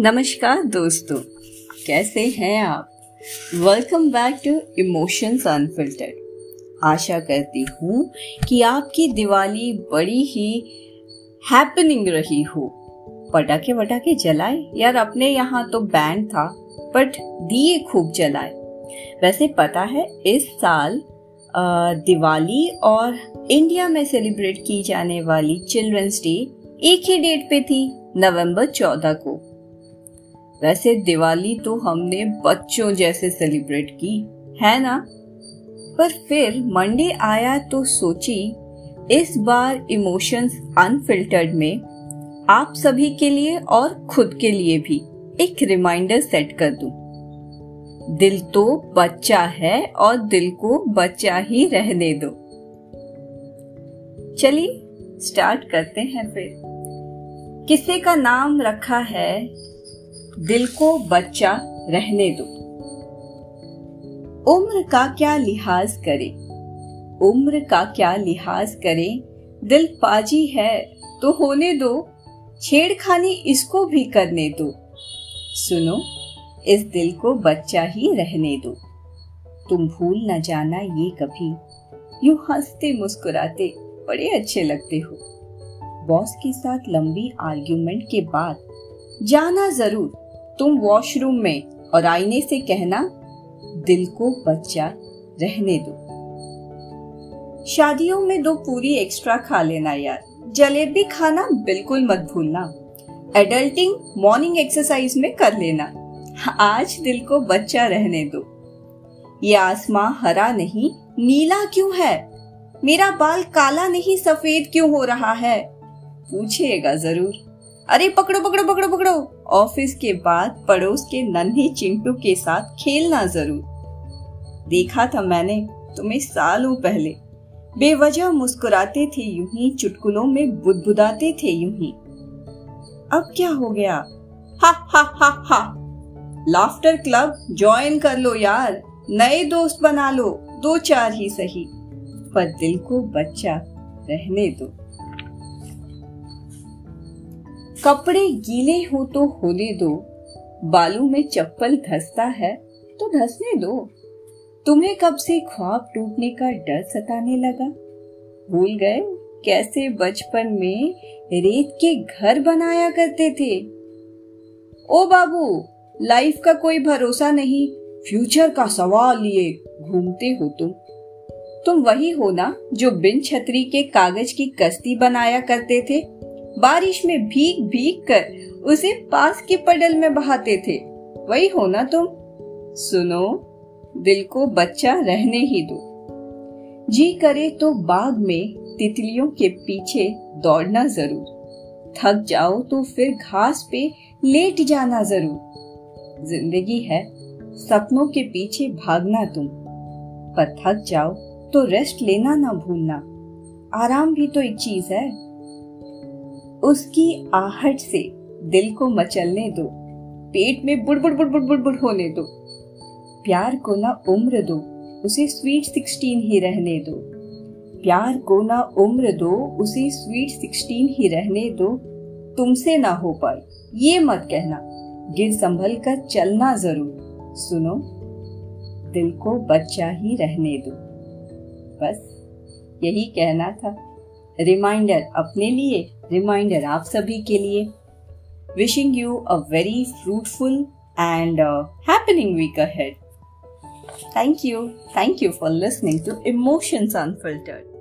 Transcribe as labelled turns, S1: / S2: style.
S1: नमस्कार दोस्तों, कैसे हैं आप? Welcome back to emotions unfiltered आशा करती हूँ कि आपकी दिवाली बड़ी ही हैपनिंग रही हो। पटाखे वटाखे जलाए? यार, अपने यहाँ तो बैंड था बट दिए खूब जलाए। वैसे पता है, इस साल दिवाली और इंडिया में सेलिब्रेट की जाने वाली चिल्ड्रंस डे एक ही डेट पे थी नवंबर चौदह को। वैसे दिवाली तो हमने बच्चों जैसे सेलिब्रेट की, है ना? पर फिर मंडे आया तो सोची, इस बार इमोशंस अनफिल्टर्ड में, आप सभी के लिए और खुद के लिए भी एक रिमाइंडर सेट कर दूँ। दिल तो बच्चा है और दिल को बच्चा ही रहने दो। चलिए स्टार्ट करते हैं फिर। किसी का नाम रखा है दिल को बच्चा रहने दो। उम्र का क्या लिहाज करे? उम्र का क्या लिहाज करे? दिल पाजी है तो होने दो। छेड़खानी इसको भी करने दो। सुनो, इस दिल को बच्चा ही रहने दो। तुम भूल न जाना ये कभी। यू हँसते मुस्कुराते बड़े अच्छे लगते हो। बॉस के साथ लंबी आर्ग्यूमेंट के बाद जाना ज़रूर। तुम वॉशरूम में और आईने से कहना, दिल को बच्चा रहने दो। शादियों में दो पूरी एक्स्ट्रा खा लेना यार। जलेबी खाना बिल्कुल मत भूलना। एडल्टिंग मॉर्निंग एक्सरसाइज में कर लेना। आज दिल को बच्चा रहने दो। ये आसमां हरा नहीं, नीला क्यों है? मेरा बाल काला नहीं, सफ़ेद क्यों हो रहा है? पूछिएगा ज़रूर। अरे पकड़ो पकड़ो पकड़ो पकड़ो। ऑफ़िस के बाद पड़ोस के नन्हे चिंटू के साथ खेलना ज़रूर। देखा था मैंने तुम्हें सालों पहले। बेवजह मुस्कुराते थे यूँ ही चुटकुलों में बुदबुदाते थे यूँ। ही अब क्या हो गया? हा हा हा हा। लाफ्टर क्लब ज्वाइन कर लो यार। नए दोस्त बना लो। दो चार ही सही। पर दिल को बच्चा रहने दो। कपड़े गीले हो तो होने दो। बालू में चप्पल धसता है तो धसने दो। तुम्हें कब से ख्वाब टूटने का डर सताने लगा? भूल गए? कैसे बचपन में रेत के घर बनाया करते थे? ओ बाबू लाइफ का कोई भरोसा नहीं फ्यूचर का सवाल लिए घूमते हो तुम। तुम वही हो ना जो बिन छतरी के कागज़ की कश्ती बनाया करते थे? बारिश में भीग भीग कर उसे पास के पडल में बहाते थे। वही हो ना तुम? सुनो, दिल को बच्चा रहने ही दो। जी करे तो बाग में तितलियों के पीछे दौड़ना ज़रूर। थक जाओ तो फिर घास पे लेट जाना ज़रूर। ज़िंदगी है, सपनों के पीछे भागना तुम। पर थक जाओ तो रेस्ट लेना ना भूलना। आराम भी तो एक चीज़ है। उसकी आहट से दिल को मचलने दो, पेट में बुड़बुड़ बुड़बुड़ बुड़बुड़ होने दो। प्यार को ना उम्र दो, उसे स्वीट सिक्सटीन ही रहने दो। प्यार को ना उम्र दो, उसे स्वीट सिक्सटीन ही रहने दो। तुमसे ना हो पाए ये मत कहना, गिर संभल कर चलना ज़रूर। सुनो, दिल को बच्चा ही रहने दो। बस यही कहना था। रिमाइंडर अपने लिए, रिमाइंडर आप सभी के लिए। Wishing you a very fruitful and happening week ahead thank you thank you for listening to emotions unfiltered